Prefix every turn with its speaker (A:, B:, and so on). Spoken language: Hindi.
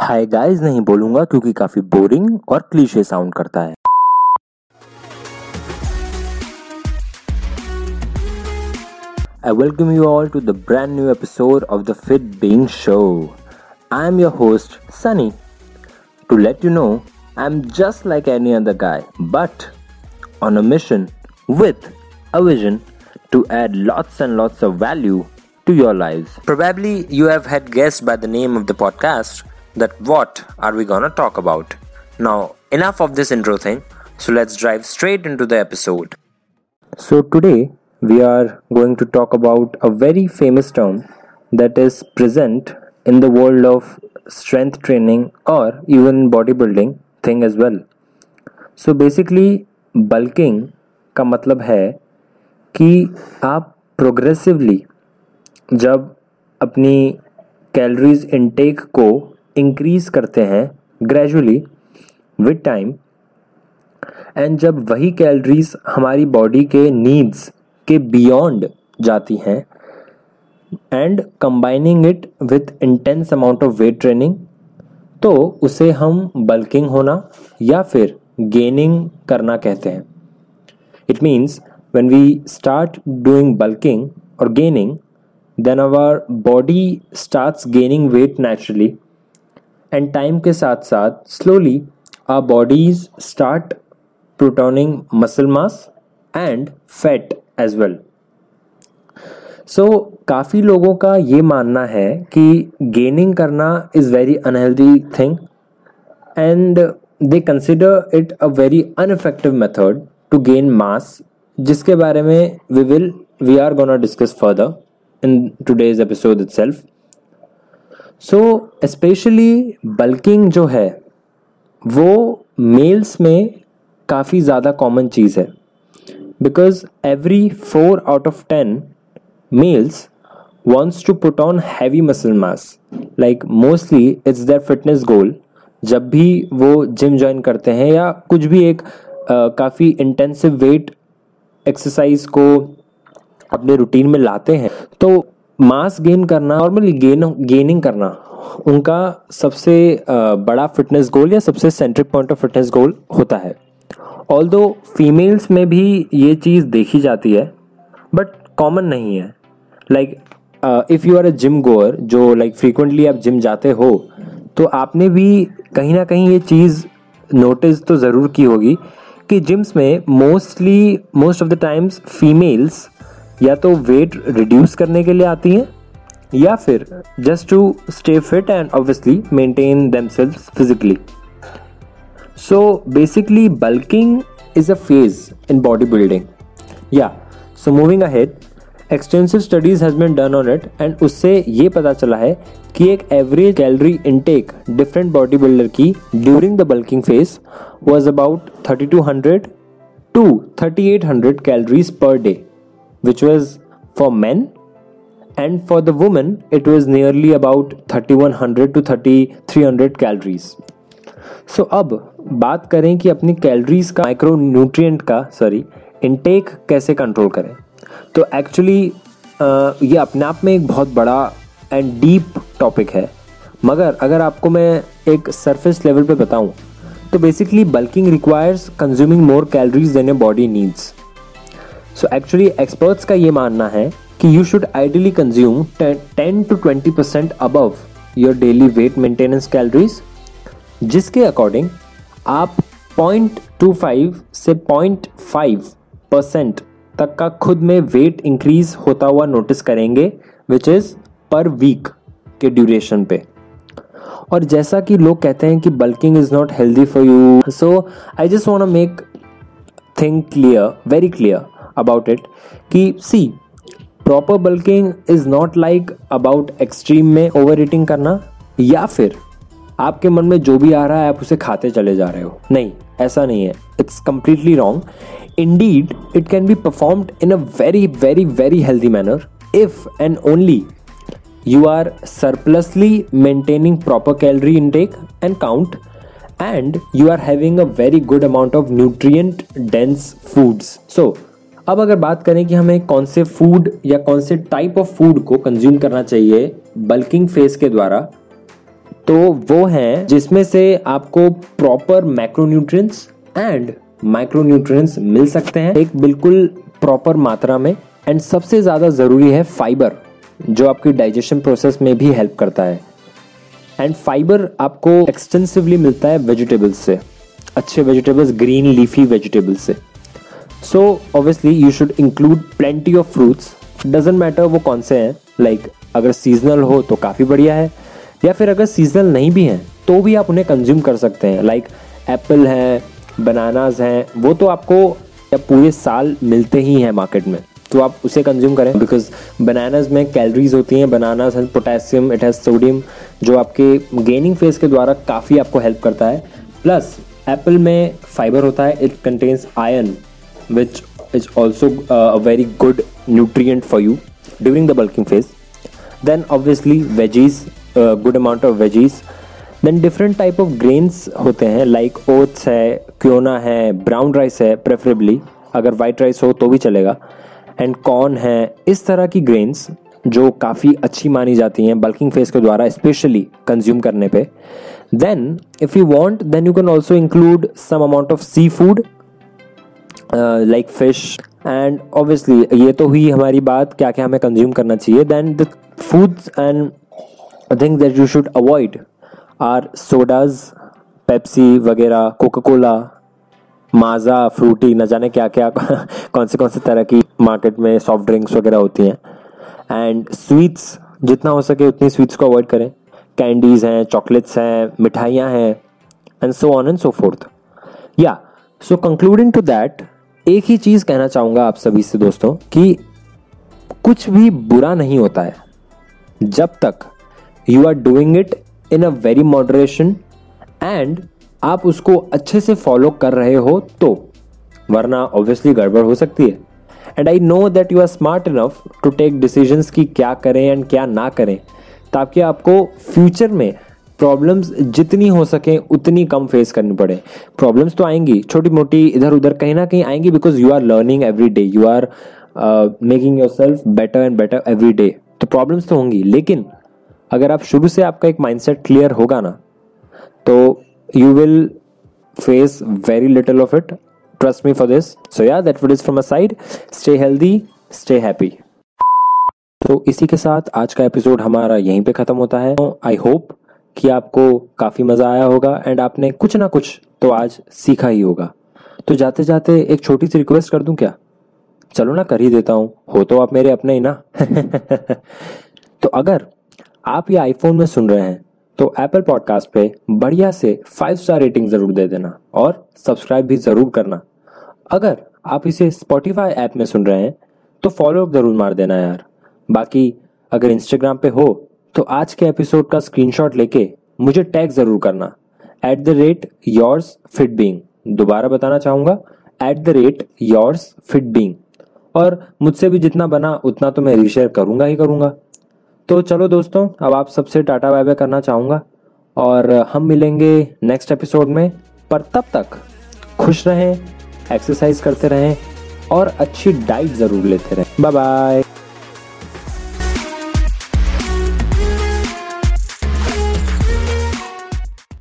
A: हाय गाइस नहीं बोलूँगा क्योंकि काफ़ी बोरिंग और क्लीशे साउंड करता है। I welcome you all to the brand new episode of the fit being show I am your host Sunny to let you know I am just like any other guy but on a mission with a vision to add lots and lots of value to your life probably you have had guest by the name of the podcast that what are we gonna talk about. Now, enough of this intro thing, so let's drive straight into the episode. So, today we are going to talk about a very famous term that is present in the world of strength training or even bodybuilding thing as well. So, basically, bulking का मतलब है कि आप प्रोग्रेसिवली जब अपनी कैलोरीज इनटेक को इंक्रीज करते हैं ग्रेजुअली विद टाइम एंड जब वही कैलोरीज हमारी बॉडी के नीड्स के बियॉन्ड जाती हैं and combining it with intense amount of weight training तो उसे हम बल्किंग होना या फिर गेनिंग करना कहते हैं। It means when we start doing bulking or gaining, then our body starts gaining weight naturally. And time के साथ साथ slowly our bodies start प्रोटोनिंग muscle mass and fat as well so काफ़ी लोगों का ये मानना है कि गेनिंग करना is very unhealthy thing and they consider it a very uneffective method to gain mass जिसके बारे में we will we are gonna discuss further in today's episode itself so specially bulking जो है, वो मेल्स में काफ़ी ज़्यादा कॉमन चीज़ है। Because every four out of ten males wants to put on heavy muscle mass. Like, mostly it's their fitness goal. जब भी वो जिम ज्वाइन करते हैं या कुछ भी एक काफ़ी इंटेंसिव वेट एक्सरसाइज को अपने रूटीन में लाते हैं तो मास गेन करना नॉर्मली गेन गेनिंग करना उनका सबसे बड़ा फिटनेस गोल या सबसे centric point of fitness goal होता है। ऑल दो फीमेल्स में भी ये चीज़ देखी जाती है बट कॉमन नहीं है। Like if you are a gym goer जो लाइक like, फ्रीक्वेंटली आप जिम जाते हो तो आपने भी कहीं ना कहीं ये चीज़ नोटिस तो ज़रूर की होगी कि जिम्स में mostly most of the times females या तो वेट रिड्यूस करने के लिए आती हैं, या फिर just to stay fit and obviously maintain them physically so basically bulking is a phase in body building या so moving ahead extensive studies has been done on it and उससे ये पता चला है कि एक average calorie intake different body builder की during the bulking phase was about 3200 to 3800 calories पर day. Which was for men. And for the woman it was nearly about 3100 to 3300 calories. So so, अब बात करें कि अपनी कैलोरीज का माइक्रो न्यूट्रिएंट का सॉरी इनटेक कैसे कंट्रोल करें। तो एक्चुअली ये अपने आप में एक बहुत बड़ा एंड डीप टॉपिक है। मगर अगर आपको मैं एक सरफेस लेवल पे बताऊँ तो basically bulking requires consuming more calories than your body needs so actually experts का ये मानना है कि you should ideally consume ten to twenty percent above your daily weight maintenance calories जिसके अकॉर्डिंग आप पॉइंट टू फाइव से पॉइंट फाइव परसेंट तक का खुद में वेट इंक्रीज होता हुआ नोटिस करेंगे विच इज़ पर वीक के ड्यूरेशन पे। और जैसा कि लोग कहते हैं कि bulking is not healthy for you so I just want make think clear very clear about it कि see proper bulking is not like about extreme में ओवर ईटिंग करना, या फिर आपके मन में जो भी आ रहा है, आप उसे खाते चले जा रहे हो। नहीं, ऐसा नहीं है। It's completely wrong indeed it can be performed in a very very very healthy manner if and only you are surplusly maintaining proper calorie intake and count, and you are having a very good amount of nutrient dense foods. So अब अगर बात करें कि हमें कौन से फ़ूड या कौन से टाइप ऑफ़ फ़ूड को कंज्यूम करना चाहिए बल्किंग फ़ेज़ के द्वारा तो वो हैं जिसमें से आपको प्रॉपर मैक्रोन्यूट्रिएंट्स एंड माइक्रोन्यूट्रिएंट्स मिल सकते हैं। एक बिल्कुल प्रॉपर मात्रा में एंड सबसे ज़्यादा ज़रूरी है फाइबर जो आपकी डाइजेशन प्रोसेस में भी हेल्प करता है। एंड फाइबर आपको एक्सटेंसिवली मिलता है वेजिटेबल्स से, अच्छे वेजिटेबल्स ग्रीन लीफी वेजिटेबल्स से। So obviously you should include plenty of fruits doesn't matter वो कौन से हैं. लाइक like, अगर सीजनल हो तो काफ़ी बढ़िया है. या फिर अगर सीजनल नहीं भी हैं तो भी आप उन्हें कंज्यूम कर सकते हैं. लाइक एप्पल हैं बनानाज हैं वो तो आपको पूरे साल मिलते ही हैं मार्केट में. तो आप उसे कंज्यूम करें. बिकॉज़ बनानाज में कैलोरीज होती हैं. Bananas has potassium it has sodium जो आपके गेनिंग फ़ेज़ के द्वारा काफ़ी आपको हेल्प करता है. प्लस एप्पल में फाइबर होता है. It contains iron which is also a very good nutrient for you during the bulking phase then obviously veggies good amount of veggies then different type of grains होते हैं लाइक ओट्स है क्योना है ब्राउन राइस है प्रेफरेबली अगर वाइट राइस हो तो भी चलेगा. एंड कॉर्न है, इस तरह की ग्रेन्स जो काफ़ी अच्छी मानी जाती हैं बल्किंग फेस के द्वारा स्पेशली कंज्यूम करने पे. Then if you want then you can also include some amount of seafood like fish and obviously ये तो हुई हमारी बात क्या क्या हमें कंज्यूम करना चाहिए. Then the foods and thing that you should avoid are sodas Pepsi वगैरह कोका कोला माजा फ्रूटी न जाने क्या क्या कौन से कौन से तरह की मार्केट में सॉफ्ट ड्रिंक्स वगैरह होती हैं. एंड स्वीट्स जितना हो सके उतनी स्वीट्स को अवॉइड करें. कैंडीज हैं चॉकलेट्स हैं, मिठाइयाँ हैं and so on and so forth या सो कंक्लूडिंग टू दैट एक ही चीज़ कहना चाहूँगा आप सभी से दोस्तों, कि कुछ भी बुरा नहीं होता है, जब तक you are doing it in a very moderation and आप उसको अच्छे से फॉलो कर रहे हो तो वरना ऑब्वियसली गड़बड़ हो सकती है। And I know that you are smart enough to take decisions की क्या करें एंड क्या ना करें, ताकि आपको फ्यूचर में प्रॉब्लम्स जितनी हो सके, उतनी कम फेस करनी पड़े। प्रॉब्लम्स तो आएँगी छोटी मोटी इधर उधर कहीं ना कहीं आएँगी because you are learning every day you are making yourself better and better every day तो प्रॉब्लम्स तो होंगी, लेकिन अगर आप शुरू से आपका एक माइंडसेट क्लियर होगा ना तो you will face very little of it trust me for this so yeah, that would is from a side. Stay healthy, stay happy. तो इसी के साथ आज का एपिसोड हमारा यहीं पे खत्म होता है। आई होप कि आपको काफ़ी मज़ा आया होगा एंड आपने कुछ ना कुछ तो आज सीखा ही होगा। तो जाते जाते एक छोटी सी रिक्वेस्ट कर दूँ क्या? चलो ना, कर ही देता हूँ। हो तो आप मेरे अपने ही ना। तो अगर आप ये आईफोन में सुन रहे हैं तो एप्पल पॉडकास्ट पे बढ़िया से फाइव स्टार रेटिंग ज़रूर दे देना और सब्सक्राइब भी ज़रूर करना। अगर आप इसे स्पॉटिफाई ऐप में सुन रहे हैं तो फॉलो अप ज़रूर मार देना यार। बाकी अगर इंस्टाग्राम पे हो तो आज के एपिसोड का स्क्रीनशॉट लेके मुझे टैग ज़रूर करना। At the rate yours fit being दोबारा बताना चाहूँगा at the rate yours fit being और मुझसे भी जितना बना, उतना तो मैं रीशेयर करूँगा ही करूँगा। तो चलो दोस्तों, अब आप सबसे टाटा बाय बाय करना चाहूँगा। और हम मिलेंगे नेक्स्ट एपिसोड में। पर तब तक खुश रहें एक्सरसाइज करते रहें और अच्छी डाइट ज़रूर लेते रहें। Bye bye